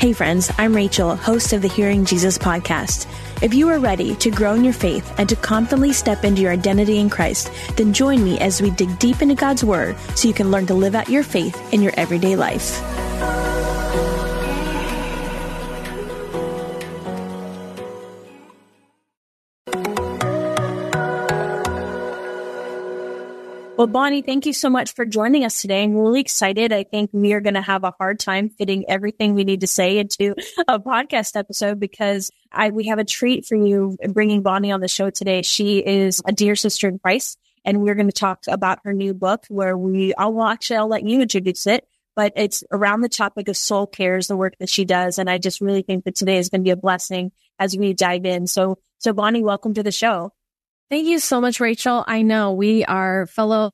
Hey, friends, I'm Rachel, host of the Hearing Jesus podcast. If you are ready to grow in your faith and to confidently step into your identity in Christ, then join me as we dig deep into God's Word so you can learn to live out your faith in your everyday life. Well, Bonnie, thank you so much for joining us today. I'm really excited. I think we are going to have a hard time fitting everything we need to say into a podcast episode because I, we have a treat for you bringing Bonnie on the show today. She is a dear sister in Christ and we're going to talk about her new book where we, I'll actually, I'll let you introduce it, but it's around the topic of soul cares, the work that she does. And I just really think that today is going to be a blessing as we dive in. So, so Bonnie, welcome to the show. Thank you so much, Rachel. I know we are fellow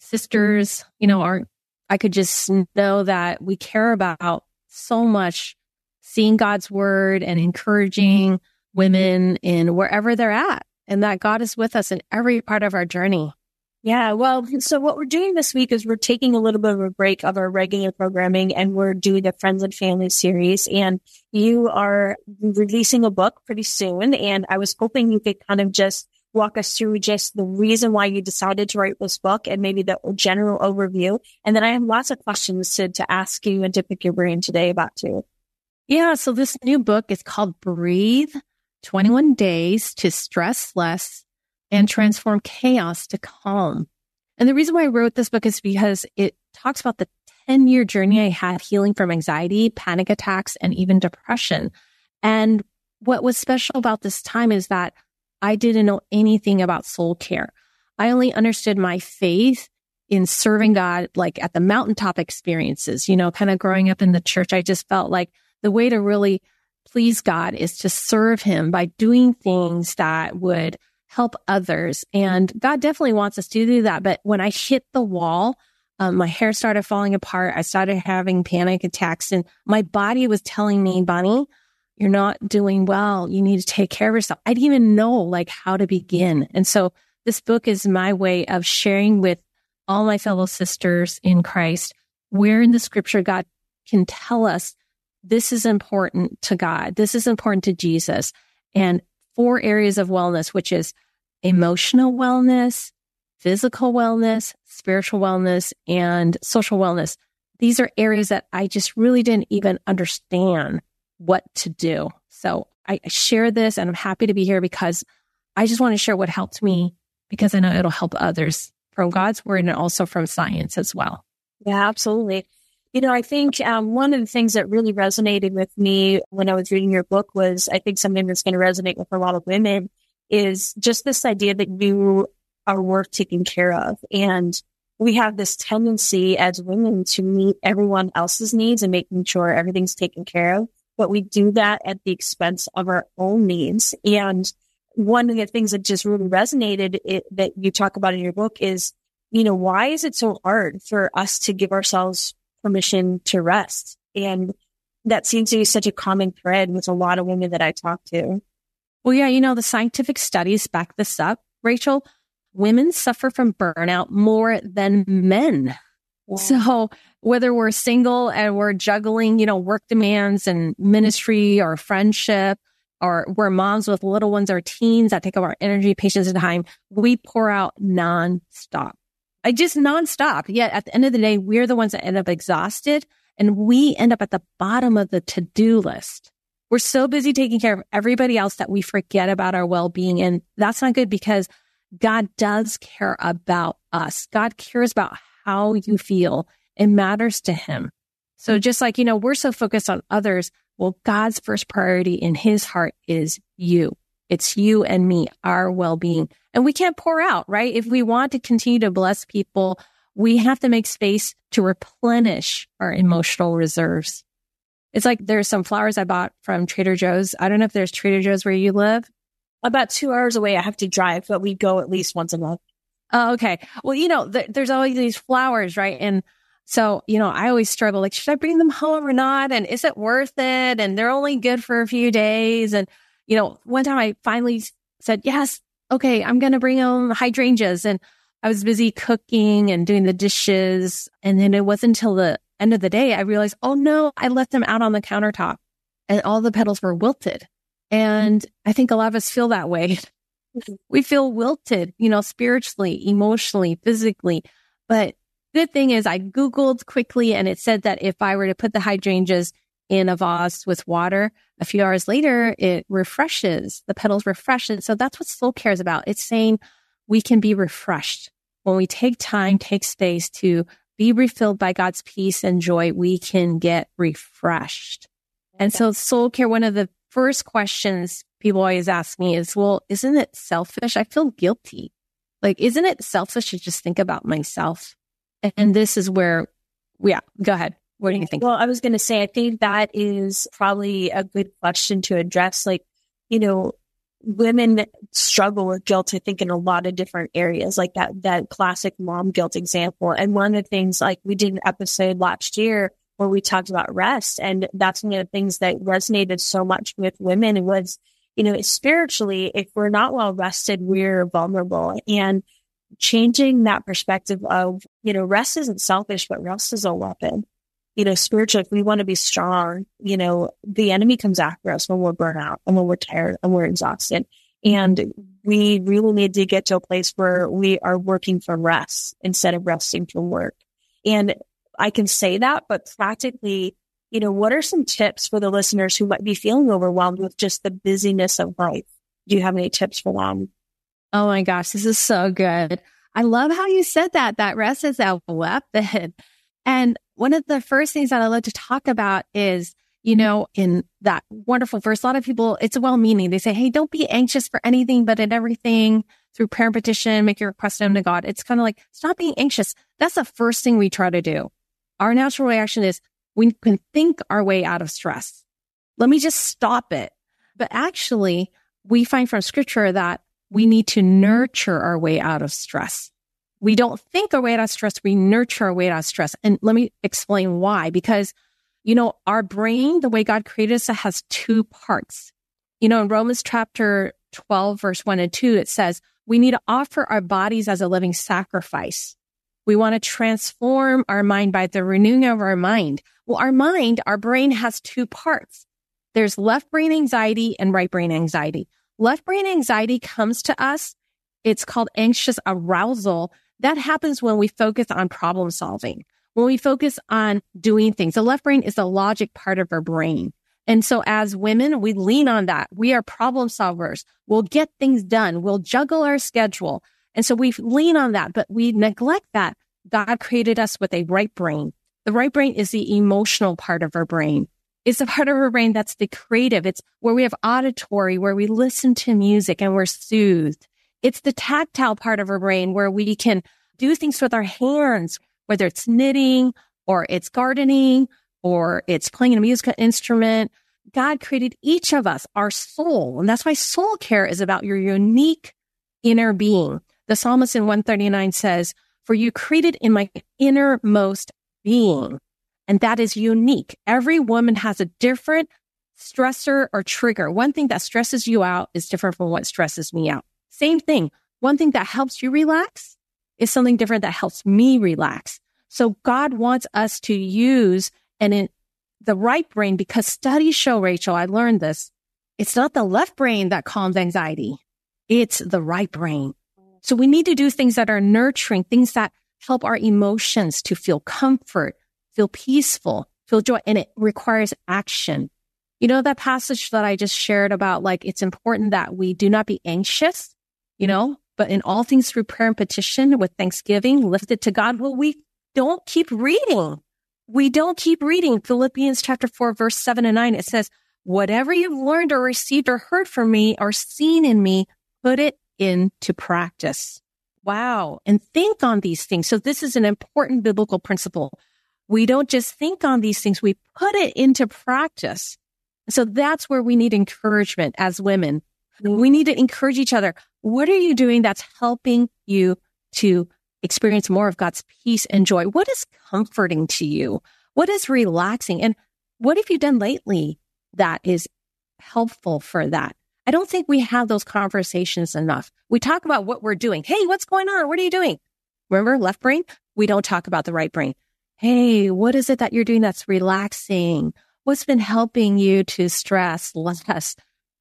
sisters, you know, are, I could just know that we care about so much seeing God's word and encouraging women in wherever they're at and that God is with us in every part of our journey. Yeah. Well, so what we're doing this week is we're taking a little bit of a break of our regular programming and we're doing a friends and family series and you are releasing a book pretty soon. And I was hoping you could kind of just walk us through just the reason why you decided to write this book and maybe the general overview. And then I have lots of questions to, to ask you and to pick your brain today about too. Yeah. So this new book is called Breathe 21 Days to Stress Less and Transform Chaos to Calm. And the reason why I wrote this book is because it talks about the 10 year journey I had healing from anxiety, panic attacks, and even depression. And what was special about this time is that I didn't know anything about soul care. I only understood my faith in serving God, like at the mountaintop experiences, you know, kind of growing up in the church. I just felt like the way to really please God is to serve him by doing things that would help others. And God definitely wants us to do that. But when I hit the wall, um, my hair started falling apart. I started having panic attacks and my body was telling me, Bonnie, you're not doing well. You need to take care of yourself. I didn't even know like how to begin. And so this book is my way of sharing with all my fellow sisters in Christ where in the scripture God can tell us this is important to God. This is important to Jesus and four areas of wellness, which is emotional wellness, physical wellness, spiritual wellness, and social wellness. These are areas that I just really didn't even understand what to do. So I share this and I'm happy to be here because I just want to share what helped me because I know it'll help others from God's word and also from science as well. Yeah, absolutely. You know, I think um, one of the things that really resonated with me when I was reading your book was I think something that's going to resonate with a lot of women is just this idea that you are worth taking care of. And we have this tendency as women to meet everyone else's needs and making sure everything's taken care of but we do that at the expense of our own needs. And one of the things that just really resonated it, that you talk about in your book is, you know, why is it so hard for us to give ourselves permission to rest? And that seems to be such a common thread with a lot of women that I talk to. Well, yeah, you know, the scientific studies back this up, Rachel. Women suffer from burnout more than men. So whether we're single and we're juggling, you know, work demands and ministry or friendship, or we're moms with little ones or teens that take up our energy, patience, and time, we pour out nonstop. I just nonstop. Yet at the end of the day, we're the ones that end up exhausted and we end up at the bottom of the to-do list. We're so busy taking care of everybody else that we forget about our well-being. And that's not good because God does care about us. God cares about how you feel it matters to him. So just like, you know, we're so focused on others. Well, God's first priority in his heart is you. It's you and me, our well-being. And we can't pour out, right? If we want to continue to bless people, we have to make space to replenish our emotional reserves. It's like there's some flowers I bought from Trader Joe's. I don't know if there's Trader Joe's where you live. About two hours away, I have to drive, but we go at least once a month. Oh, okay. Well, you know, th- there's always these flowers, right? And so, you know, I always struggle like, should I bring them home or not? And is it worth it? And they're only good for a few days. And, you know, one time I finally said, yes, okay, I'm going to bring home hydrangeas. And I was busy cooking and doing the dishes. And then it wasn't until the end of the day, I realized, oh no, I left them out on the countertop and all the petals were wilted. And I think a lot of us feel that way. we feel wilted, you know, spiritually, emotionally, physically. But good thing is I Googled quickly and it said that if I were to put the hydrangeas in a vase with water, a few hours later, it refreshes, the petals refresh. And so that's what soul care is about. It's saying we can be refreshed. When we take time, take space to be refilled by God's peace and joy, we can get refreshed. And so soul care, one of the first questions people always ask me is, well, isn't it selfish? I feel guilty. Like, isn't it selfish to just think about myself? And this is where, yeah, go ahead. What do you think? Well, I was going to say, I think that is probably a good question to address. Like, you know, women struggle with guilt, I think, in a lot of different areas, like that, that classic mom guilt example. And one of the things, like we did an episode last year where we talked about rest. And that's one of the things that resonated so much with women was, you know, spiritually, if we're not well rested, we're vulnerable. And changing that perspective of, you know, rest isn't selfish, but rest is a weapon. You know, spiritually, if we want to be strong, you know, the enemy comes after us when we're burnt out and when we're tired and we're exhausted. And we really need to get to a place where we are working from rest instead of resting from work. And I can say that, but practically, you know, what are some tips for the listeners who might be feeling overwhelmed with just the busyness of life? Do you have any tips for them? Oh my gosh, this is so good. I love how you said that, that rest is a weapon. And one of the first things that I love to talk about is, you know, in that wonderful verse, a lot of people, it's well meaning. They say, Hey, don't be anxious for anything, but in everything through prayer and petition, make your request known to God. It's kind of like, stop being anxious. That's the first thing we try to do. Our natural reaction is we can think our way out of stress. Let me just stop it. But actually, we find from scripture that we need to nurture our way out of stress. We don't think our way out of stress. We nurture our way out of stress. And let me explain why. Because, you know, our brain, the way God created us, has two parts. You know, in Romans chapter 12, verse 1 and 2, it says, we need to offer our bodies as a living sacrifice. We want to transform our mind by the renewing of our mind. Well, our mind, our brain has two parts. There's left brain anxiety and right brain anxiety. Left brain anxiety comes to us. It's called anxious arousal. That happens when we focus on problem solving, when we focus on doing things. The left brain is the logic part of our brain. And so as women, we lean on that. We are problem solvers. We'll get things done. We'll juggle our schedule. And so we lean on that, but we neglect that. God created us with a right brain. The right brain is the emotional part of our brain. It's the part of our brain that's the creative. It's where we have auditory, where we listen to music and we're soothed. It's the tactile part of our brain where we can do things with our hands, whether it's knitting or it's gardening or it's playing a musical instrument. God created each of us, our soul. And that's why soul care is about your unique inner being. The psalmist in 139 says, for you created in my innermost being. And that is unique. Every woman has a different stressor or trigger. One thing that stresses you out is different from what stresses me out. Same thing. One thing that helps you relax is something different that helps me relax. So God wants us to use and in the right brain because studies show, Rachel, I learned this. It's not the left brain that calms anxiety. It's the right brain. So we need to do things that are nurturing, things that help our emotions to feel comfort, feel peaceful, feel joy. And it requires action. You know, that passage that I just shared about like, it's important that we do not be anxious, you know, but in all things through prayer and petition with thanksgiving, lift it to God. Well, we don't keep reading. We don't keep reading Philippians chapter four, verse seven and nine. It says, whatever you've learned or received or heard from me or seen in me, put it into practice. Wow. And think on these things. So this is an important biblical principle. We don't just think on these things. We put it into practice. So that's where we need encouragement as women. We need to encourage each other. What are you doing that's helping you to experience more of God's peace and joy. What is comforting to you? What is relaxing? And what have you done lately that is helpful for that? I don't think we have those conversations enough. We talk about what we're doing. Hey, what's going on? What are you doing? Remember left brain? We don't talk about the right brain. Hey, what is it that you're doing that's relaxing? What's been helping you to stress less?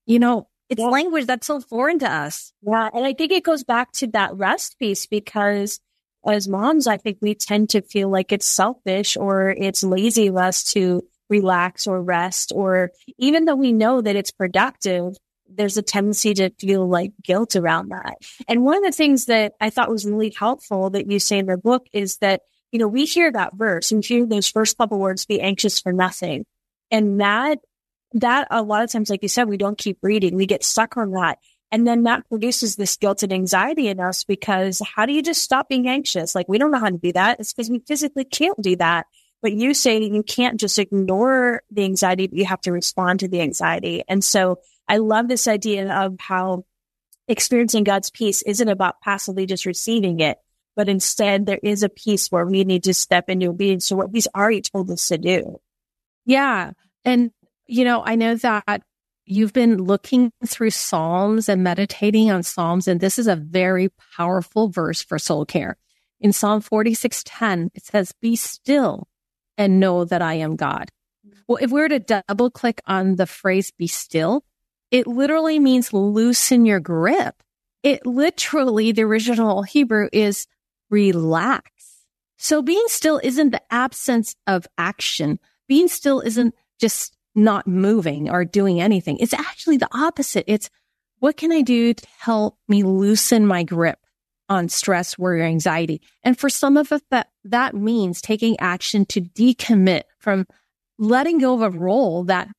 You know, it's yeah. language that's so foreign to us. Yeah. And I think it goes back to that rest piece because as moms, I think we tend to feel like it's selfish or it's lazy of us to relax or rest, or even though we know that it's productive, there's a tendency to feel like guilt around that. And one of the things that I thought was really helpful that you say in the book is that, you know, we hear that verse and hear those first couple words, be anxious for nothing. And that, that a lot of times, like you said, we don't keep reading. We get stuck on that. And then that produces this guilt and anxiety in us because how do you just stop being anxious? Like we don't know how to do that. It's because we physically can't do that. But you say that you can't just ignore the anxiety, but you have to respond to the anxiety. And so I love this idea of how experiencing God's peace isn't about passively just receiving it, but instead there is a piece where we need to step into obedience to what He's already told us to do. Yeah. And, you know, I know that you've been looking through Psalms and meditating on Psalms, and this is a very powerful verse for soul care. In Psalm 46:10, it says, Be still and know that I am God. Well, if we were to double click on the phrase be still, it literally means loosen your grip. It literally, the original Hebrew is relax. So being still isn't the absence of action. Being still isn't just not moving or doing anything. It's actually the opposite. It's what can I do to help me loosen my grip on stress, worry, or anxiety? And for some of us, that, that means taking action to decommit from letting go of a role that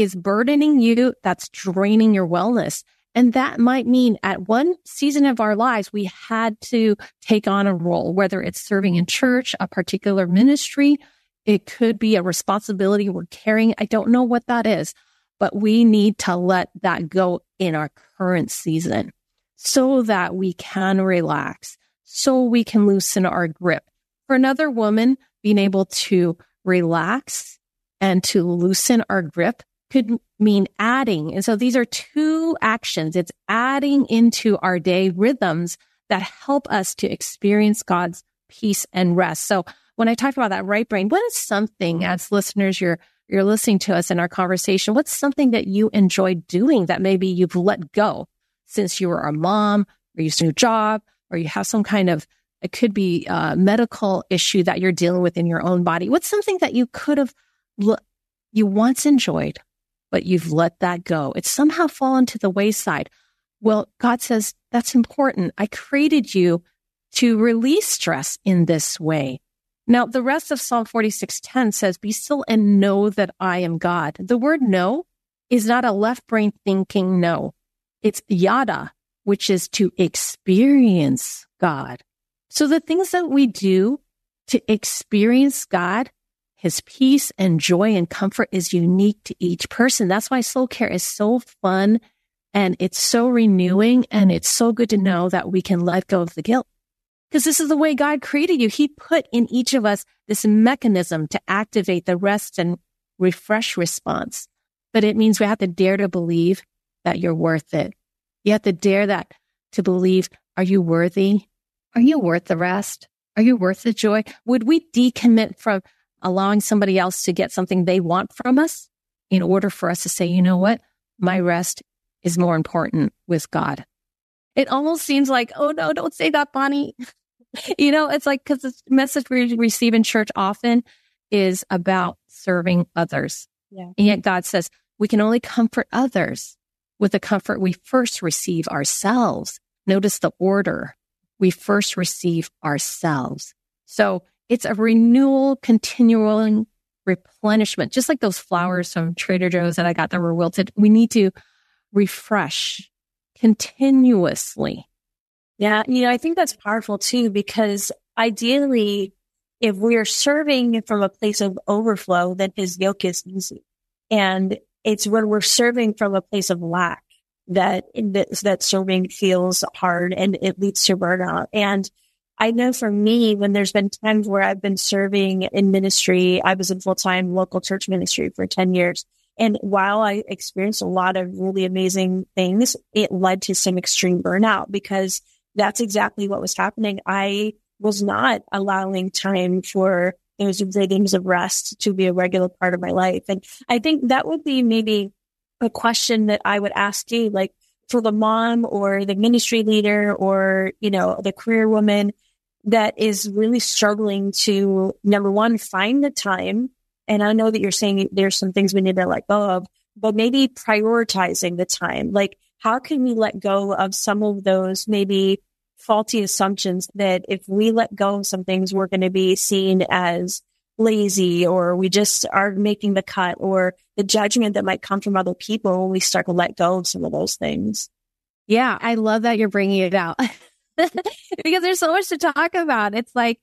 is burdening you, that's draining your wellness. And that might mean at one season of our lives, we had to take on a role, whether it's serving in church, a particular ministry. It could be a responsibility we're carrying. I don't know what that is, but we need to let that go in our current season so that we can relax, so we can loosen our grip. For another woman, being able to relax and to loosen our grip could mean adding. And so these are two actions. It's adding into our day rhythms that help us to experience God's peace and rest. So when I talk about that right brain, what is something as listeners you're you're listening to us in our conversation, what's something that you enjoy doing that maybe you've let go since you were a mom or you new job or you have some kind of it could be a medical issue that you're dealing with in your own body. What's something that you could have you once enjoyed but you've let that go. It's somehow fallen to the wayside. Well, God says that's important. I created you to release stress in this way. Now, the rest of Psalm 46:10 says, "Be still and know that I am God." The word know is not a left brain thinking no. It's yada, which is to experience God. So the things that we do to experience God his peace and joy and comfort is unique to each person. That's why soul care is so fun and it's so renewing and it's so good to know that we can let go of the guilt. Because this is the way God created you. He put in each of us this mechanism to activate the rest and refresh response. But it means we have to dare to believe that you're worth it. You have to dare that to believe, are you worthy? Are you worth the rest? Are you worth the joy? Would we decommit from allowing somebody else to get something they want from us in order for us to say, you know what? My rest is more important with God. It almost seems like, oh no, don't say that, Bonnie. you know, it's like, cause the message we receive in church often is about serving others. Yeah. And yet God says we can only comfort others with the comfort we first receive ourselves. Notice the order. We first receive ourselves. So it's a renewal, continual replenishment, just like those flowers from Trader Joe's that I got that were wilted. We need to refresh continuously. Yeah. You know, I think that's powerful too, because ideally, if we are serving from a place of overflow, then his yoke is easy. And it's when we're serving from a place of lack that, that, serving feels hard and it leads to burnout. And I know for me, when there's been times where I've been serving in ministry, I was in full time local church ministry for 10 years. And while I experienced a lot of really amazing things, it led to some extreme burnout because that's exactly what was happening. I was not allowing time for those rhythms of rest to be a regular part of my life. And I think that would be maybe a question that I would ask you, like for the mom or the ministry leader or, you know, the career woman that is really struggling to number one, find the time. And I know that you're saying there's some things we need to let go of, but maybe prioritizing the time. Like, how can we let go of some of those maybe faulty assumptions that if we let go of some things, we're going to be seen as lazy or we just are making the cut or the judgment that might come from other people when we start to let go of some of those things. Yeah, I love that you're bringing it out because there's so much to talk about. It's like,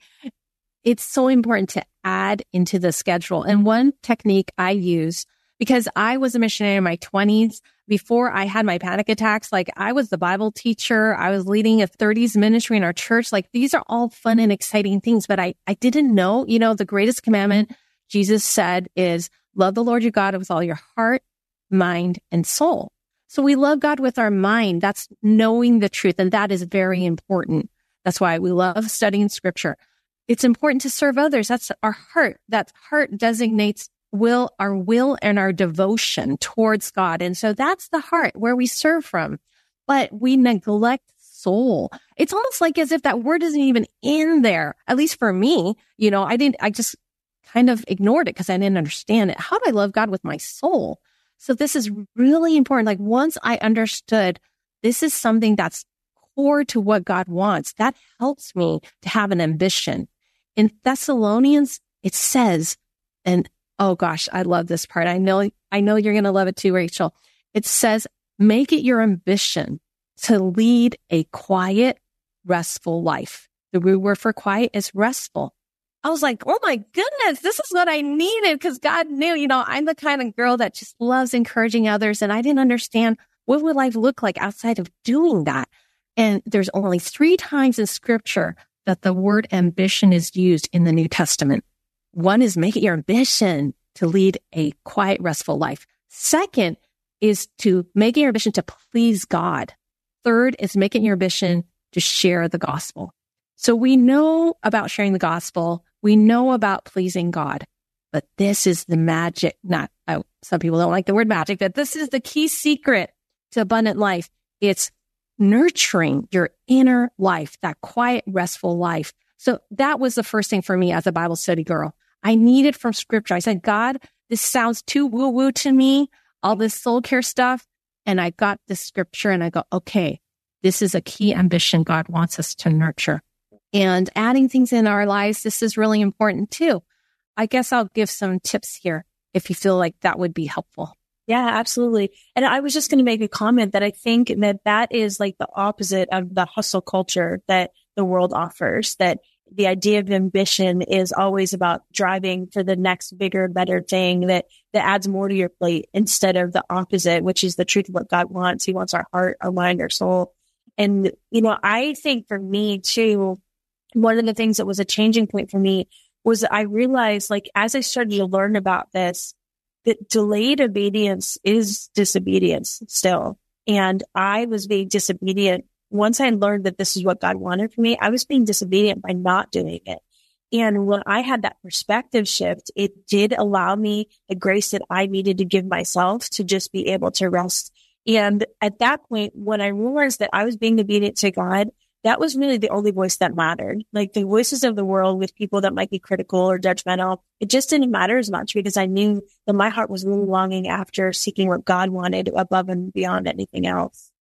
it's so important to add into the schedule. And one technique I use because I was a missionary in my 20s before I had my panic attacks. Like I was the Bible teacher. I was leading a 30s ministry in our church. Like these are all fun and exciting things, but I, I didn't know, you know, the greatest commandment Jesus said is love the Lord your God with all your heart, mind, and soul. So we love God with our mind. That's knowing the truth. And that is very important. That's why we love studying scripture. It's important to serve others. That's our heart. That heart designates will, our will and our devotion towards God. And so that's the heart where we serve from. But we neglect soul. It's almost like as if that word isn't even in there. At least for me, you know, I didn't, I just kind of ignored it because I didn't understand it. How do I love God with my soul? So this is really important. Like once I understood this is something that's core to what God wants, that helps me to have an ambition. In Thessalonians, it says, and Oh gosh, I love this part. I know, I know you're going to love it too, Rachel. It says, make it your ambition to lead a quiet, restful life. The root word for quiet is restful. I was like, oh my goodness, this is what I needed because God knew, you know, I'm the kind of girl that just loves encouraging others. And I didn't understand what would life look like outside of doing that. And there's only three times in scripture that the word ambition is used in the New Testament. One is make it your ambition to lead a quiet, restful life. Second is to make it your ambition to please God. Third is making your ambition to share the gospel. So we know about sharing the gospel. We know about pleasing God, but this is the magic. Not oh, some people don't like the word magic, but this is the key secret to abundant life. It's nurturing your inner life, that quiet, restful life. So that was the first thing for me as a Bible study girl. I need it from scripture. I said, God, this sounds too woo woo to me, all this soul care stuff. And I got the scripture and I go, okay, this is a key ambition God wants us to nurture. And adding things in our lives, this is really important too. I guess I'll give some tips here if you feel like that would be helpful. Yeah, absolutely. And I was just going to make a comment that I think that that is like the opposite of the hustle culture that the world offers, that the idea of ambition is always about driving for the next bigger, better thing that, that adds more to your plate instead of the opposite, which is the truth of what God wants. He wants our heart, our mind, our soul. And, you know, I think for me too, one of the things that was a changing point for me was I realized like as I started to learn about this, that delayed obedience is disobedience still. And I was being disobedient once I learned that this is what God wanted for me, I was being disobedient by not doing it. And when I had that perspective shift, it did allow me the grace that I needed to give myself to just be able to rest. And at that point, when I realized that I was being obedient to God, that was really the only voice that mattered. Like the voices of the world with people that might be critical or judgmental, it just didn't matter as much because I knew that my heart was really longing after seeking what God wanted above and beyond anything else.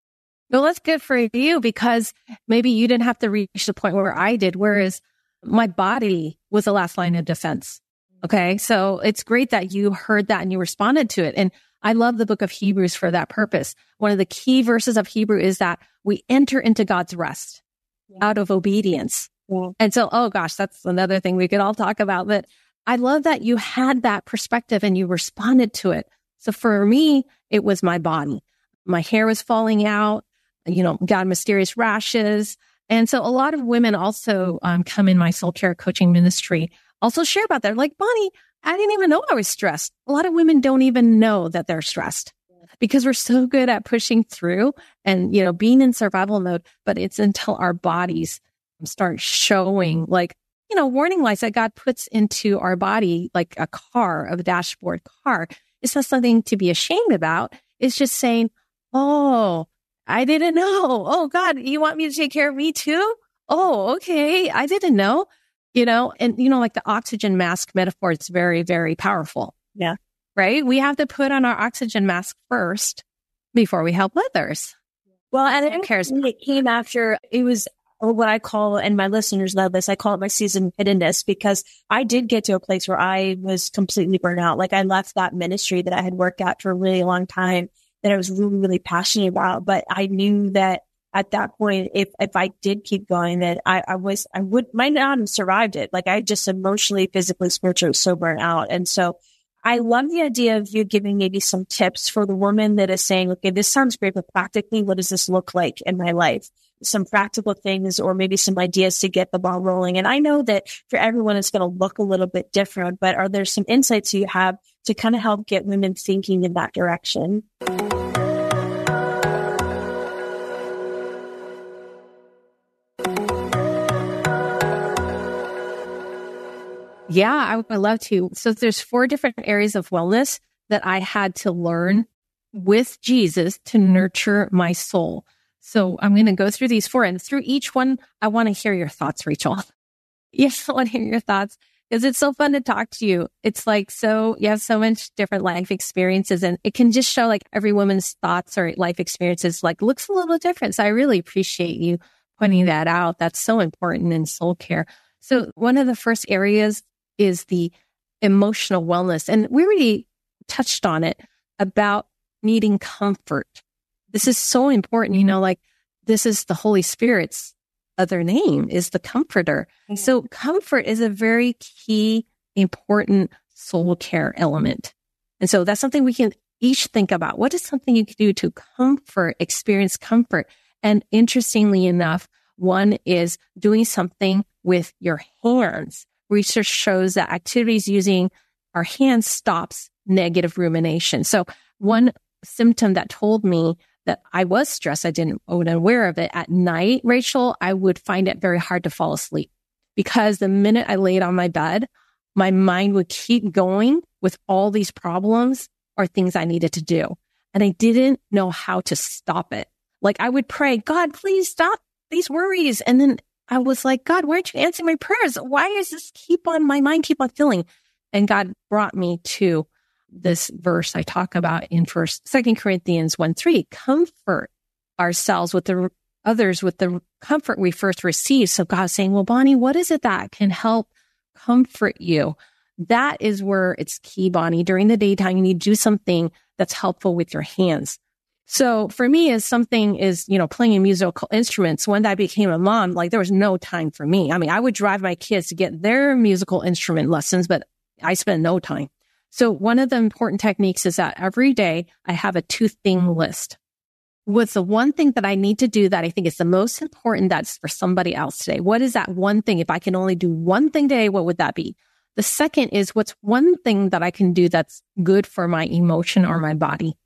Well, that's good for you because maybe you didn't have to reach the point where I did, whereas my body was the last line of defense. Okay. So it's great that you heard that and you responded to it. And I love the book of Hebrews for that purpose. One of the key verses of Hebrew is that we enter into God's rest. Out of obedience. Yeah. And so, oh gosh, that's another thing we could all talk about. But I love that you had that perspective and you responded to it. So for me, it was my body. My hair was falling out you know, got mysterious rashes. And so a lot of women also um, come in my soul care coaching ministry, also share about that. Like, Bonnie, I didn't even know I was stressed. A lot of women don't even know that they're stressed because we're so good at pushing through and, you know, being in survival mode. But it's until our bodies start showing like, you know, warning lights that God puts into our body, like a car, a dashboard car. It's not something to be ashamed about. It's just saying, Oh, I didn't know. Oh God, you want me to take care of me too? Oh, okay. I didn't know, you know, and you know, like the oxygen mask metaphor, it's very, very powerful. Yeah. Right. We have to put on our oxygen mask first before we help others. Well, and it, cares? it came after it was what I call, and my listeners love this. I call it my season hiddenness because I did get to a place where I was completely burnt out. Like I left that ministry that I had worked at for a really long time that I was really, really passionate about. But I knew that at that point, if, if I did keep going, that I, I was, I would, might not have survived it. Like I just emotionally, physically, spiritually so burnt out. And so I love the idea of you giving maybe some tips for the woman that is saying, okay, this sounds great, but practically, what does this look like in my life? Some practical things or maybe some ideas to get the ball rolling. And I know that for everyone, it's going to look a little bit different, but are there some insights you have to kind of help get women thinking in that direction? Yeah, I would love to. So there's four different areas of wellness that I had to learn with Jesus to nurture my soul. So I'm going to go through these four and through each one, I want to hear your thoughts, Rachel. yes, I want to hear your thoughts because it's so fun to talk to you. It's like so, you have so much different life experiences and it can just show like every woman's thoughts or life experiences like looks a little different. So I really appreciate you pointing that out. That's so important in soul care. So one of the first areas is the emotional wellness. And we already touched on it about needing comfort. This is so important. You know, like this is the Holy Spirit's other name is the comforter. Mm-hmm. So comfort is a very key, important soul care element. And so that's something we can each think about. What is something you can do to comfort, experience comfort? And interestingly enough, one is doing something with your hands research shows that activities using our hands stops negative rumination. So one symptom that told me that I was stressed, I didn't wasn't aware of it at night, Rachel, I would find it very hard to fall asleep because the minute I laid on my bed, my mind would keep going with all these problems or things I needed to do. And I didn't know how to stop it. Like I would pray, God, please stop these worries. And then I was like, God, why aren't you answering my prayers? Why is this keep on my mind, keep on filling? And God brought me to this verse I talk about in first, second Corinthians one, three, comfort ourselves with the others with the comfort we first received. So God's saying, well, Bonnie, what is it that can help comfort you? That is where it's key, Bonnie. During the daytime, you need to do something that's helpful with your hands. So for me, as something is, you know, playing musical instruments, when I became a mom, like there was no time for me. I mean, I would drive my kids to get their musical instrument lessons, but I spent no time. So one of the important techniques is that every day I have a two thing list. What's the one thing that I need to do that I think is the most important that's for somebody else today? What is that one thing? If I can only do one thing today, what would that be? The second is what's one thing that I can do that's good for my emotion or my body?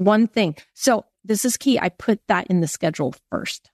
One thing. So this is key. I put that in the schedule first.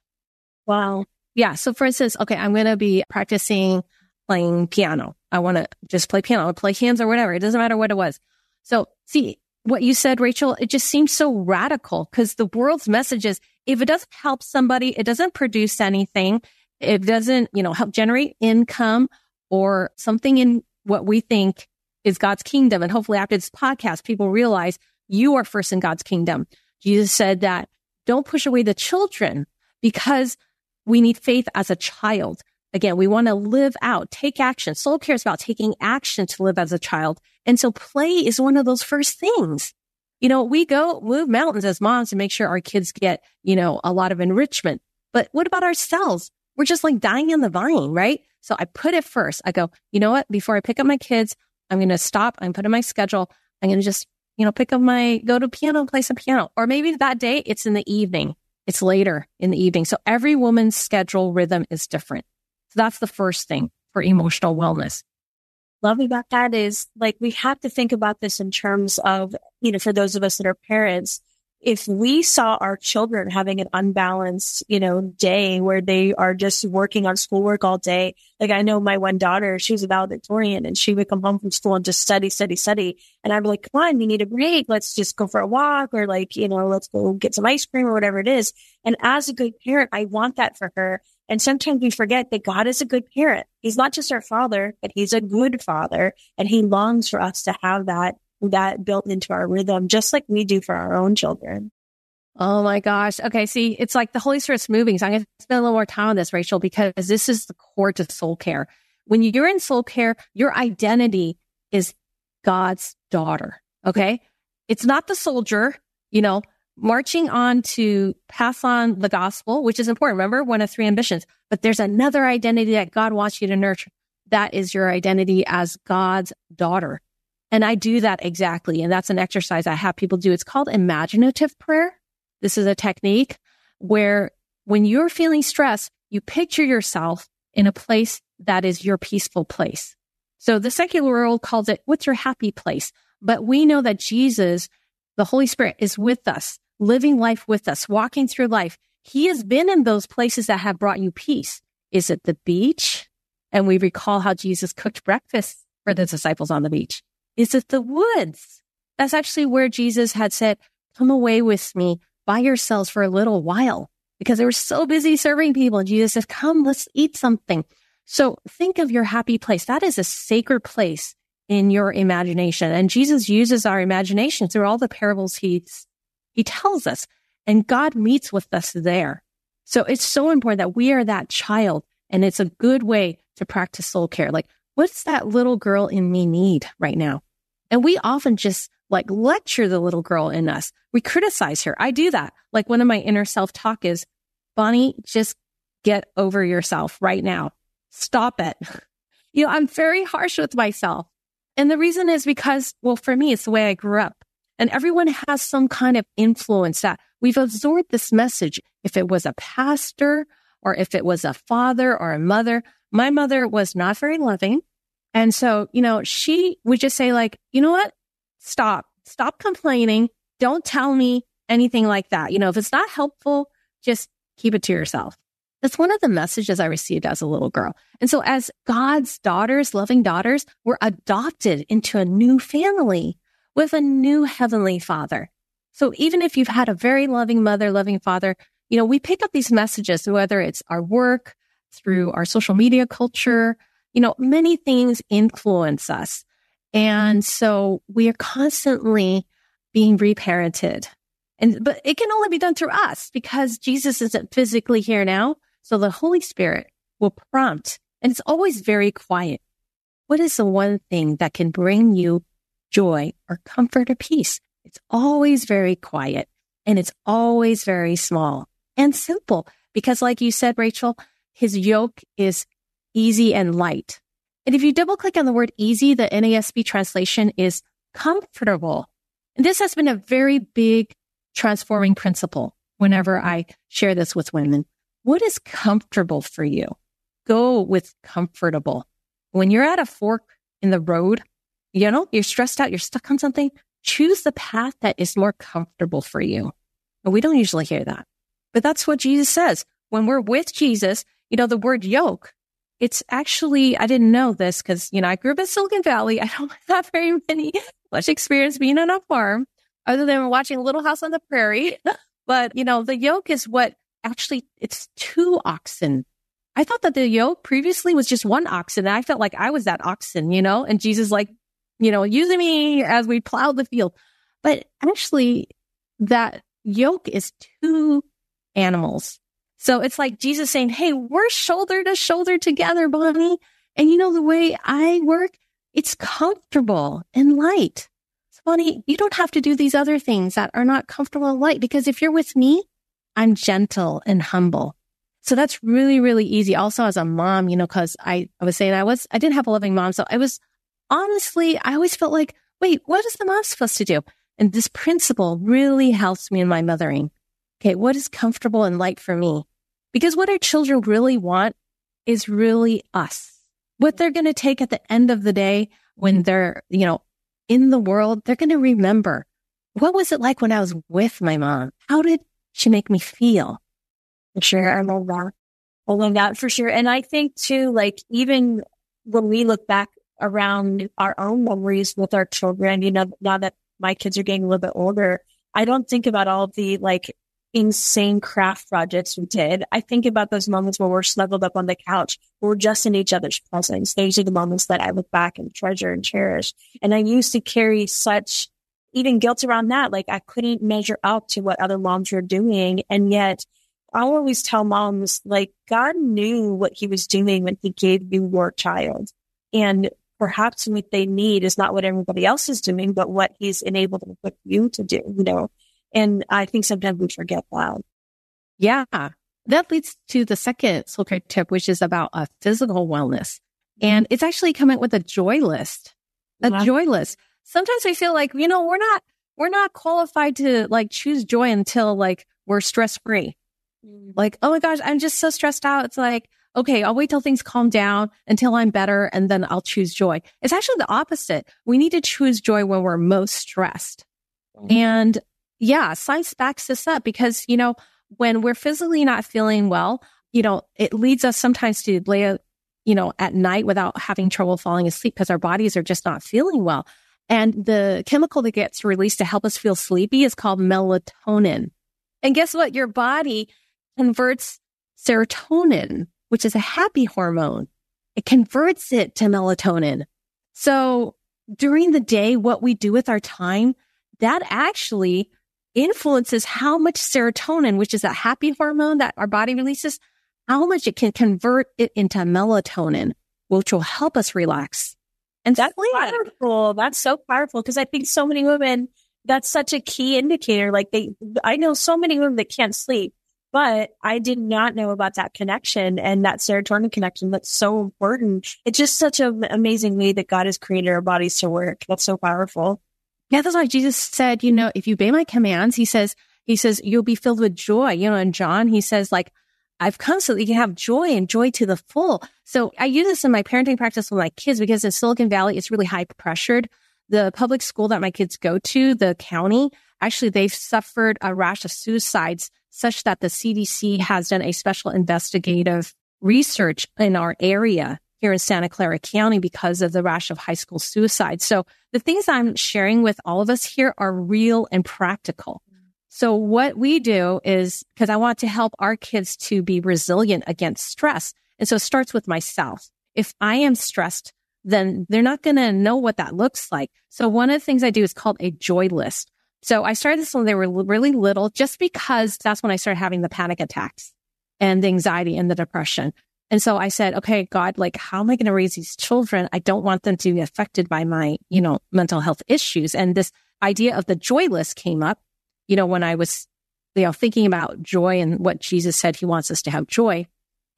Wow. Yeah. So for instance, okay, I'm going to be practicing playing piano. I want to just play piano, I play hands or whatever. It doesn't matter what it was. So see what you said, Rachel, it just seems so radical because the world's message is if it doesn't help somebody, it doesn't produce anything. It doesn't, you know, help generate income or something in what we think is God's kingdom. And hopefully after this podcast, people realize you are first in God's kingdom. Jesus said that don't push away the children because we need faith as a child. Again, we want to live out, take action. Soul cares about taking action to live as a child. And so play is one of those first things. You know, we go move mountains as moms to make sure our kids get, you know, a lot of enrichment. But what about ourselves? We're just like dying on the vine, right? So I put it first. I go, you know what? Before I pick up my kids, I'm going to stop. I'm put in my schedule. I'm going to just you know, pick up my, go to piano, and play some piano. Or maybe that day it's in the evening it's later in the evening. So every woman's schedule rhythm is different. So that's the first thing for emotional wellness. Love about that is like we have to think about this in terms of, you know, for those of us that are parents, if we saw our children having an unbalanced, you know, day where they are just working on schoolwork all day, like I know my one daughter, she was a valedictorian and she would come home from school and just study, study, study. And I'd be like, come on, you need a break. Let's just go for a walk or like, you know, let's go get some ice cream or whatever it is. And as a good parent, I want that for her. And sometimes we forget that God is a good parent. He's not just our father, but he's a good father and he longs for us to have that that built into our rhythm, just like we do for our own children. Oh my gosh. Okay. See, it's like the Holy Spirit's moving. So I'm going to spend a little more time on this, Rachel, because this is the core to soul care. When you're in soul care, your identity is God's daughter. Okay. It's not the soldier, you know, marching on to pass on the gospel, which is important. Remember, one of three ambitions, but there's another identity that God wants you to nurture. That is your identity as God's daughter. And I do that exactly. And that's an exercise I have people do. It's called imaginative prayer. This is a technique where when you're feeling stress, you picture yourself in a place that is your peaceful place. So the secular world calls it, what's your happy place? But we know that Jesus, the Holy Spirit is with us, living life with us, walking through life. He has been in those places that have brought you peace. Is it the beach? And we recall how Jesus cooked breakfast for the disciples on the beach. Is it the woods? That's actually where Jesus had said, come away with me by yourselves for a little while because they were so busy serving people. And Jesus says, come, let's eat something. So think of your happy place. That is a sacred place in your imagination. And Jesus uses our imagination through all the parables he's, he tells us and God meets with us there. So it's so important that we are that child and it's a good way to practice soul care. Like, what's that little girl in me need right now? And we often just like lecture the little girl in us. We criticize her. I do that. Like one of my inner self talk is, Bonnie, just get over yourself right now. Stop it. You know, I'm very harsh with myself. And the reason is because, well, for me, it's the way I grew up. And everyone has some kind of influence that we've absorbed this message. If it was a pastor or if it was a father or a mother, my mother was not very loving. And so, you know, she would just say like, you know what? Stop, stop complaining. Don't tell me anything like that. You know, if it's not helpful, just keep it to yourself. That's one of the messages I received as a little girl. And so as God's daughters, loving daughters, we're adopted into a new family with a new heavenly father. So even if you've had a very loving mother, loving father, you know, we pick up these messages, whether it's our work, through our social media culture, you know, many things influence us. And mm-hmm. so we are constantly being reparented. And, but it can only be done through us because Jesus isn't physically here now. So the Holy Spirit will prompt and it's always very quiet. What is the one thing that can bring you joy or comfort or peace? It's always very quiet and it's always very small and simple because like you said, Rachel, his yoke is easy and light. And if you double click on the word easy, the NASB translation is comfortable. And this has been a very big transforming principle whenever I share this with women. What is comfortable for you? Go with comfortable. When you're at a fork in the road, you know, you're stressed out, you're stuck on something, choose the path that is more comfortable for you. And we don't usually hear that. But that's what Jesus says. When we're with Jesus, you know, the word yoke it's actually, I didn't know this because, you know, I grew up in Silicon Valley. I don't have very many, much experience being on a farm other than watching Little House on the Prairie. but, you know, the yoke is what actually, it's two oxen. I thought that the yoke previously was just one oxen. And I felt like I was that oxen, you know, and Jesus like, you know, using me as we plowed the field. But actually that yoke is two animals so it's like Jesus saying, Hey, we're shoulder to shoulder together, Bonnie. And you know, the way I work, it's comfortable and light. So Bonnie, you don't have to do these other things that are not comfortable and light because if you're with me, I'm gentle and humble. So that's really, really easy. Also as a mom, you know, cause I, I was saying I was, I didn't have a loving mom. So I was honestly, I always felt like, wait, what is the mom supposed to do? And this principle really helps me in my mothering. Okay, what is comfortable and light for me? Because what our children really want is really us. What they're going to take at the end of the day when they're, you know, in the world, they're going to remember what was it like when I was with my mom? How did she make me feel? For sure. I love that. I love that for sure. And I think too, like even when we look back around our own memories with our children, you know, now that my kids are getting a little bit older, I don't think about all the like insane craft projects we did. I think about those moments where we're snuggled up on the couch, we're just in each other's presence. Those are the moments that I look back and treasure and cherish. And I used to carry such even guilt around that. Like I couldn't measure up to what other moms were doing. And yet I always tell moms, like God knew what he was doing when he gave you your child. And perhaps what they need is not what everybody else is doing, but what he's enabled you to do, you know? And I think sometimes we forget that. Yeah. That leads to the second soul care tip, which is about a physical wellness. And it's actually coming with a joy list, a wow. joy list. Sometimes we feel like, you know, we're not, we're not qualified to like choose joy until like we're stress free. Mm. Like, oh my gosh, I'm just so stressed out. It's like, okay, I'll wait till things calm down until I'm better and then I'll choose joy. It's actually the opposite. We need to choose joy when we're most stressed. Mm-hmm. And yeah, science backs this up because, you know, when we're physically not feeling well, you know, it leads us sometimes to lay, you know, at night without having trouble falling asleep because our bodies are just not feeling well. And the chemical that gets released to help us feel sleepy is called melatonin. And guess what? Your body converts serotonin, which is a happy hormone. It converts it to melatonin. So during the day, what we do with our time, that actually influences how much serotonin, which is a happy hormone that our body releases, how much it can convert it into melatonin, which will help us relax. And that's powerful. That's so powerful because I think so many women, that's such a key indicator. Like they, I know so many women that can't sleep, but I did not know about that connection and that serotonin connection. That's so important. It's just such an amazing way that God has created our bodies to work. That's so powerful. Yeah, that's why Jesus said, you know, if you obey my commands, he says, he says, you'll be filled with joy. You know, in John, he says, like, I've come so that you can have joy and joy to the full. So I use this in my parenting practice with my kids because in Silicon Valley, it's really high pressured. The public school that my kids go to, the county, actually, they've suffered a rash of suicides such that the CDC has done a special investigative research in our area here in Santa Clara County because of the rash of high school suicide. So the things I'm sharing with all of us here are real and practical. So what we do is because I want to help our kids to be resilient against stress. And so it starts with myself. If I am stressed, then they're not going to know what that looks like. So one of the things I do is called a joy list. So I started this when they were really little, just because that's when I started having the panic attacks and the anxiety and the depression. And so I said, okay, God, like, how am I going to raise these children? I don't want them to be affected by my, you know, mental health issues. And this idea of the joy list came up, you know, when I was, you know, thinking about joy and what Jesus said he wants us to have joy.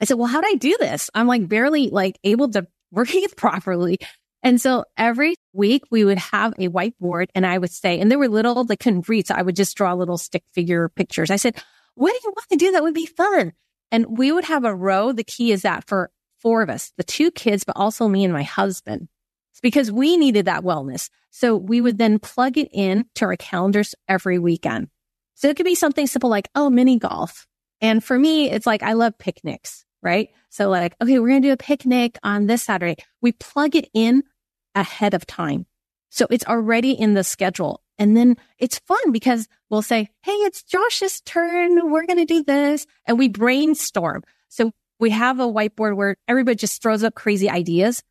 I said, well, how do I do this? I'm like barely like able to breathe properly. And so every week we would have a whiteboard and I would say, and they were little, they couldn't read. So I would just draw little stick figure pictures. I said, what do you want to do that would be fun? And we would have a row. The key is that for four of us, the two kids, but also me and my husband. It's because we needed that wellness. So we would then plug it in to our calendars every weekend. So it could be something simple like, oh, mini golf. And for me, it's like, I love picnics, right? So like, okay, we're going to do a picnic on this Saturday. We plug it in ahead of time. So it's already in the schedule. And then it's fun because we'll say, Hey, it's Josh's turn. We're going to do this. And we brainstorm. So we have a whiteboard where everybody just throws up crazy ideas.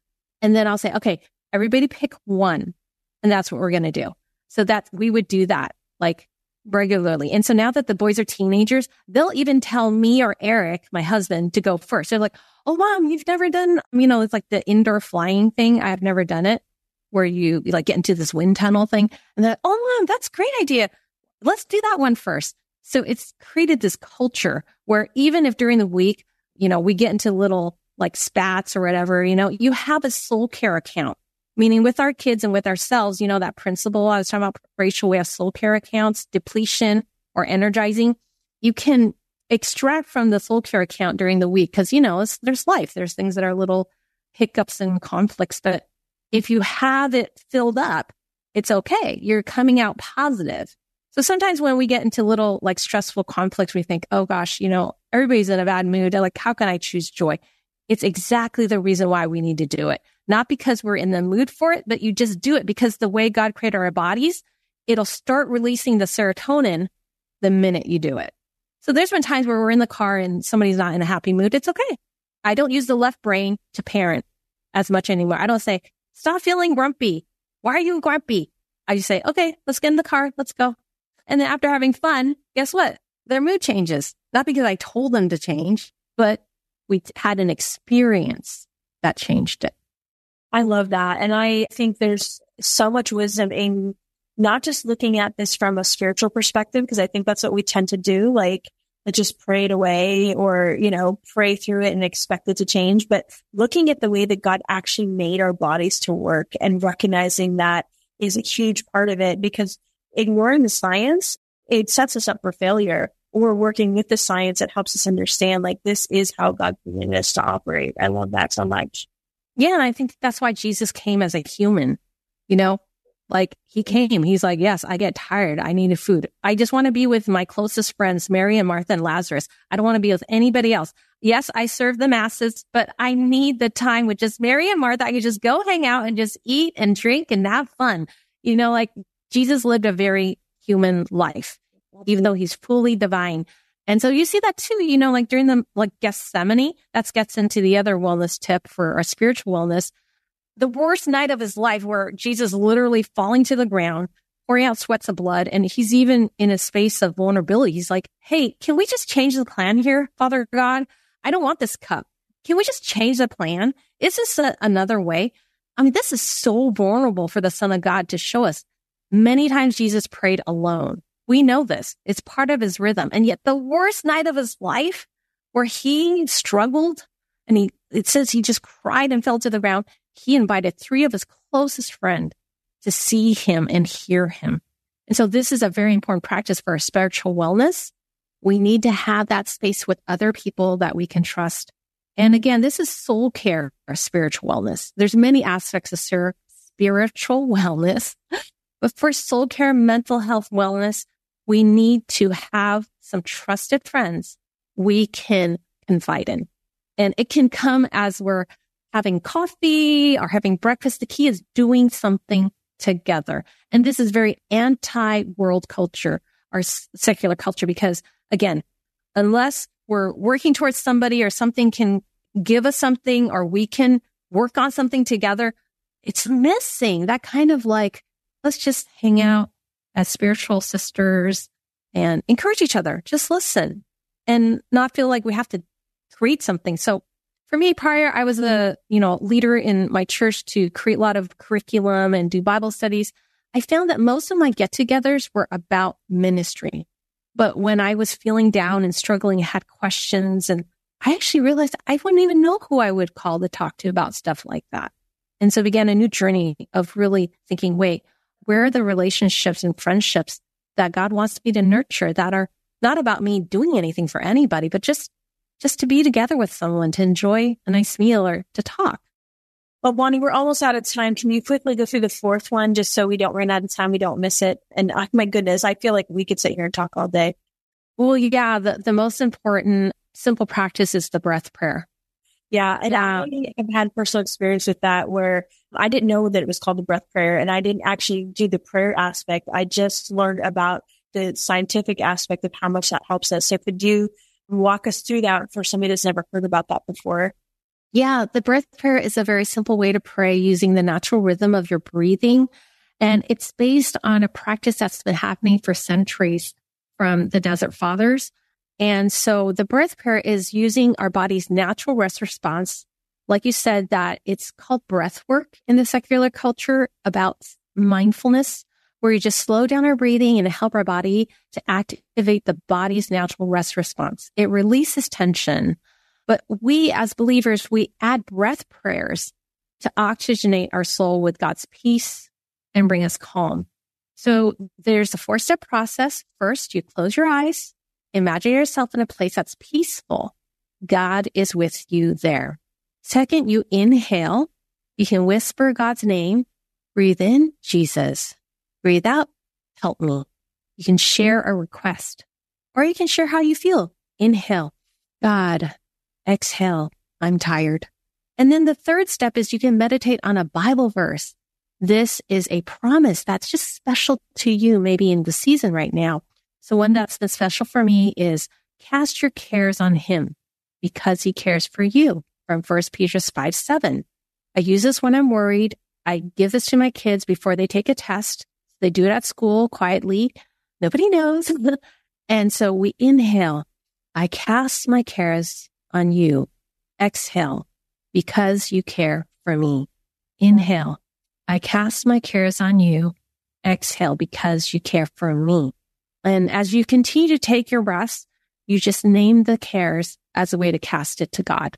And then I'll say, okay, everybody pick one. And that's what we're going to do. So that we would do that like regularly. And so now that the boys are teenagers, they'll even tell me or Eric, my husband, to go first. They're like, Oh, mom, you've never done, you know, it's like the indoor flying thing. I've never done it where you, like get into this wind tunnel thing. And then, oh, mom, that's great idea. Let's do that one first. So it's created this culture where even if during the week, you know, we get into little like spats or whatever, you know, you have a soul care account, meaning with our kids and with ourselves, you know, that principle I was talking about, Rachel, we have soul care accounts, depletion or energizing. you can extract from the soul care account during the week because, you know, there's life. There's things that are little hiccups and conflicts. But if you have it filled up, it's okay. You're coming out positive. So sometimes when we get into little like stressful conflicts, we think, oh gosh, you know, everybody's in a bad mood. Like, how can I choose joy? It's exactly the reason why we need to do it. Not because we're in the mood for it, but you just do it because the way God created our bodies, it'll start releasing the serotonin the minute you do it. So there's been times where we're in the car and somebody's not in a happy mood. It's okay. I don't use the left brain to parent as much anymore. I don't say, stop feeling grumpy. Why are you grumpy? I just say, okay, let's get in the car. Let's go. And then after having fun, guess what? Their mood changes. Not because I told them to change, but we had an experience that changed it. I love that. And I think there's so much wisdom in not just looking at this from a spiritual perspective, because I think that's what we tend to do. Like, just pray it away or, you know, pray through it and expect it to change, but looking at the way that God actually made our bodies to work and recognizing that is a huge part of it because ignoring the science, it sets us up for failure or working with the science that helps us understand like this is how God created us to operate. I love that so much. Yeah. And I think that's why Jesus came as a human, you know, like he came, he's like, yes, I get tired. I needed food. I just want to be with my closest friends, Mary and Martha and Lazarus. I don't want to be with anybody else. Yes, I serve the masses, but I need the time with just Mary and Martha. I could just go hang out and just eat and drink and have fun. You know, like Jesus lived a very human life, even though he's fully divine. And so you see that too, you know, like during the like Gethsemane, that gets into the other wellness tip for our spiritual wellness. The worst night of his life where Jesus literally falling to the ground, pouring out sweats of blood. And he's even in a space of vulnerability. He's like, Hey, can we just change the plan here, Father God? I don't want this cup. Can we just change the plan? Is this a, another way? I mean, this is so vulnerable for the son of God to show us Many times Jesus prayed alone. We know this. It's part of his rhythm. And yet the worst night of his life where he struggled and he, it says he just cried and fell to the ground. He invited three of his closest friends to see him and hear him. And so this is a very important practice for our spiritual wellness. We need to have that space with other people that we can trust. And again, this is soul care or spiritual wellness. There's many aspects of spiritual wellness but for soul care, mental health, wellness, we need to have some trusted friends we can confide in. And it can come as we're having coffee or having breakfast. The key is doing something together. And this is very anti world culture or secular culture because again, unless we're working towards somebody or something can give us something or we can work on something together, it's missing that kind of like let's just hang out as spiritual sisters and encourage each other. Just listen and not feel like we have to create something. So for me, prior, I was a, mm-hmm. you know, leader in my church to create a lot of curriculum and do Bible studies. I found that most of my get togethers were about ministry. But when I was feeling down and struggling, had questions and I actually realized I wouldn't even know who I would call to talk to about stuff like that. And so began a new journey of really thinking, wait, where are the relationships and friendships that God wants me to nurture that are not about me doing anything for anybody, but just, just to be together with someone, to enjoy a nice meal or to talk. Well, Bonnie, we're almost out of time. Can you quickly go through the fourth one just so we don't run out of time? We don't miss it. And oh, my goodness, I feel like we could sit here and talk all day. Well, yeah, the, the most important simple practice is the breath prayer. Yeah. And I have had personal experience with that where I didn't know that it was called the breath prayer and I didn't actually do the prayer aspect. I just learned about the scientific aspect of how much that helps us. So could you walk us through that for somebody that's never heard about that before? Yeah. The breath prayer is a very simple way to pray using the natural rhythm of your breathing. And it's based on a practice that's been happening for centuries from the desert fathers. And so the breath prayer is using our body's natural rest response. Like you said, that it's called breath work in the secular culture about mindfulness, where you just slow down our breathing and help our body to activate the body's natural rest response. It releases tension. But we as believers, we add breath prayers to oxygenate our soul with God's peace and bring us calm. So there's a four step process. First, you close your eyes Imagine yourself in a place that's peaceful. God is with you there. Second, you inhale. You can whisper God's name. Breathe in, Jesus. Breathe out, help me. You can share a request or you can share how you feel. Inhale, God. Exhale, I'm tired. And then the third step is you can meditate on a Bible verse. This is a promise that's just special to you, maybe in the season right now. So one that's been special for me is cast your cares on him because he cares for you from 1 Peter 5, 7. I use this when I'm worried. I give this to my kids before they take a test. They do it at school quietly. Nobody knows. and so we inhale. I cast my cares on you. Exhale because you care for me. Inhale. I cast my cares on you. Exhale because you care for me. And as you continue to take your breaths, you just name the cares as a way to cast it to God.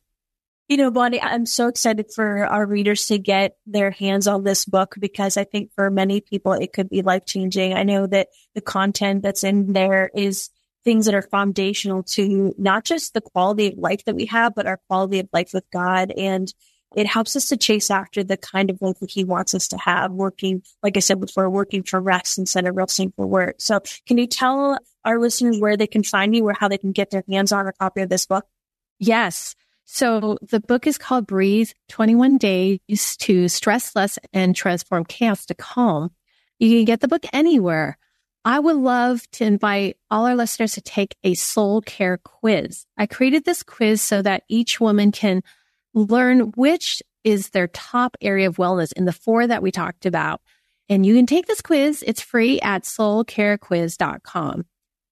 You know, Bonnie, I'm so excited for our readers to get their hands on this book because I think for many people it could be life changing. I know that the content that's in there is things that are foundational to not just the quality of life that we have, but our quality of life with God. And it helps us to chase after the kind of life that he wants us to have, working, like I said before, working for rest instead of resting for work. So can you tell our listeners where they can find you or how they can get their hands on a copy of this book? Yes. So the book is called Breathe 21 Days to Stress Less and Transform Chaos to Calm. You can get the book anywhere. I would love to invite all our listeners to take a soul care quiz. I created this quiz so that each woman can learn which is their top area of wellness in the four that we talked about. And you can take this quiz. It's free at soulcarequiz.com.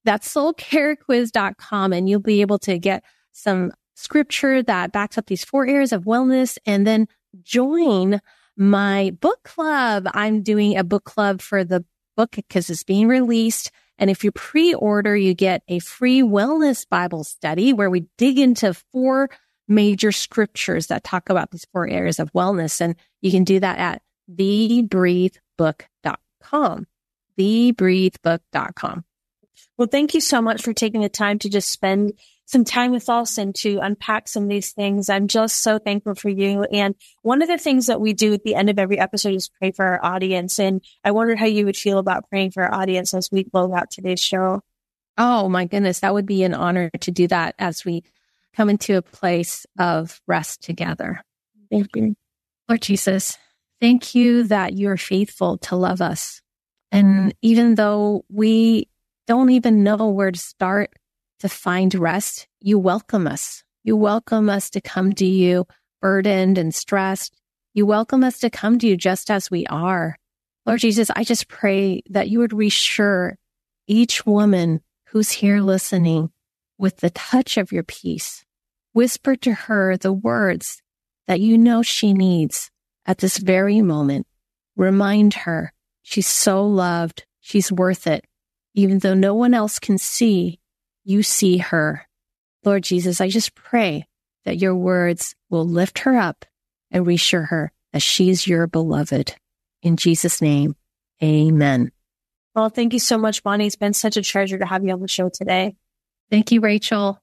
That's soulcarequiz.com and you'll be able to get some scripture that backs up these four areas of wellness and then join my book club. I'm doing a book club for the book because it's being released. And if you pre-order, you get a free wellness Bible study where we dig into four major scriptures that talk about these four areas of wellness. And you can do that at thebreathebook.com. Thebreathebook.com. Well, thank you so much for taking the time to just spend some time with us and to unpack some of these things. I'm just so thankful for you. And one of the things that we do at the end of every episode is pray for our audience. And I wondered how you would feel about praying for our audience as we close out today's show. Oh my goodness. That would be an honor to do that as we come into a place of rest together. Thank you. Lord Jesus, thank you that you're faithful to love us. And even though we don't even know where to start, to find rest, you welcome us. You welcome us to come to you burdened and stressed. You welcome us to come to you just as we are. Lord Jesus, I just pray that you would reassure each woman who's here listening with the touch of your peace. Whisper to her the words that you know she needs at this very moment. Remind her she's so loved. She's worth it. Even though no one else can see, you see her. Lord Jesus, I just pray that your words will lift her up and reassure her that she's your beloved. In Jesus' name, amen. Well, thank you so much, Bonnie. It's been such a treasure to have you on the show today. Thank you, Rachel.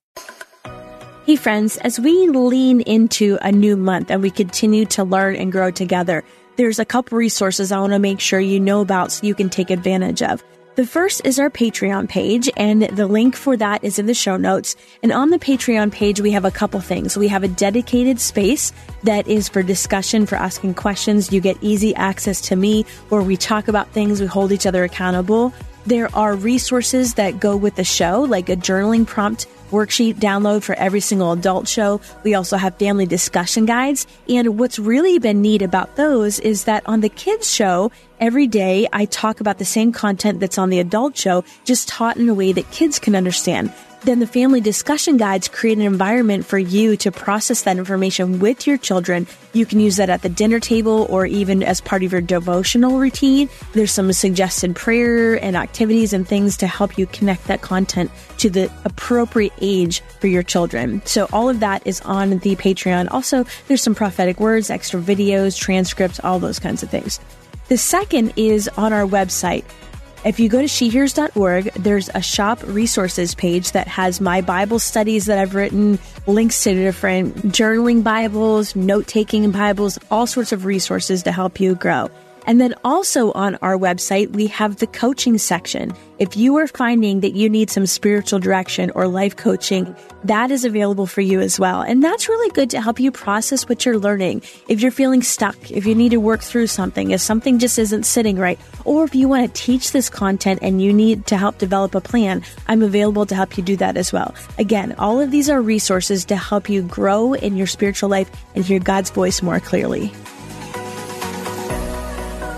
Hey, friends, as we lean into a new month and we continue to learn and grow together, there's a couple resources I want to make sure you know about so you can take advantage of. The first is our Patreon page, and the link for that is in the show notes. And on the Patreon page, we have a couple things. We have a dedicated space that is for discussion, for asking questions. You get easy access to me where we talk about things, we hold each other accountable. There are resources that go with the show, like a journaling prompt worksheet download for every single adult show. We also have family discussion guides. And what's really been neat about those is that on the kids show, every day I talk about the same content that's on the adult show, just taught in a way that kids can understand. Then the family discussion guides create an environment for you to process that information with your children. You can use that at the dinner table or even as part of your devotional routine. There's some suggested prayer and activities and things to help you connect that content to the appropriate age for your children. So all of that is on the Patreon. Also, there's some prophetic words, extra videos, transcripts, all those kinds of things. The second is on our website If you go to shehears.org, there's a shop resources page that has my Bible studies that I've written, links to different journaling Bibles, note taking Bibles, all sorts of resources to help you grow. And then also on our website, we have the coaching section. If you are finding that you need some spiritual direction or life coaching, that is available for you as well. And that's really good to help you process what you're learning. If you're feeling stuck, if you need to work through something, if something just isn't sitting right, or if you want to teach this content and you need to help develop a plan, I'm available to help you do that as well. Again, all of these are resources to help you grow in your spiritual life and hear God's voice more clearly.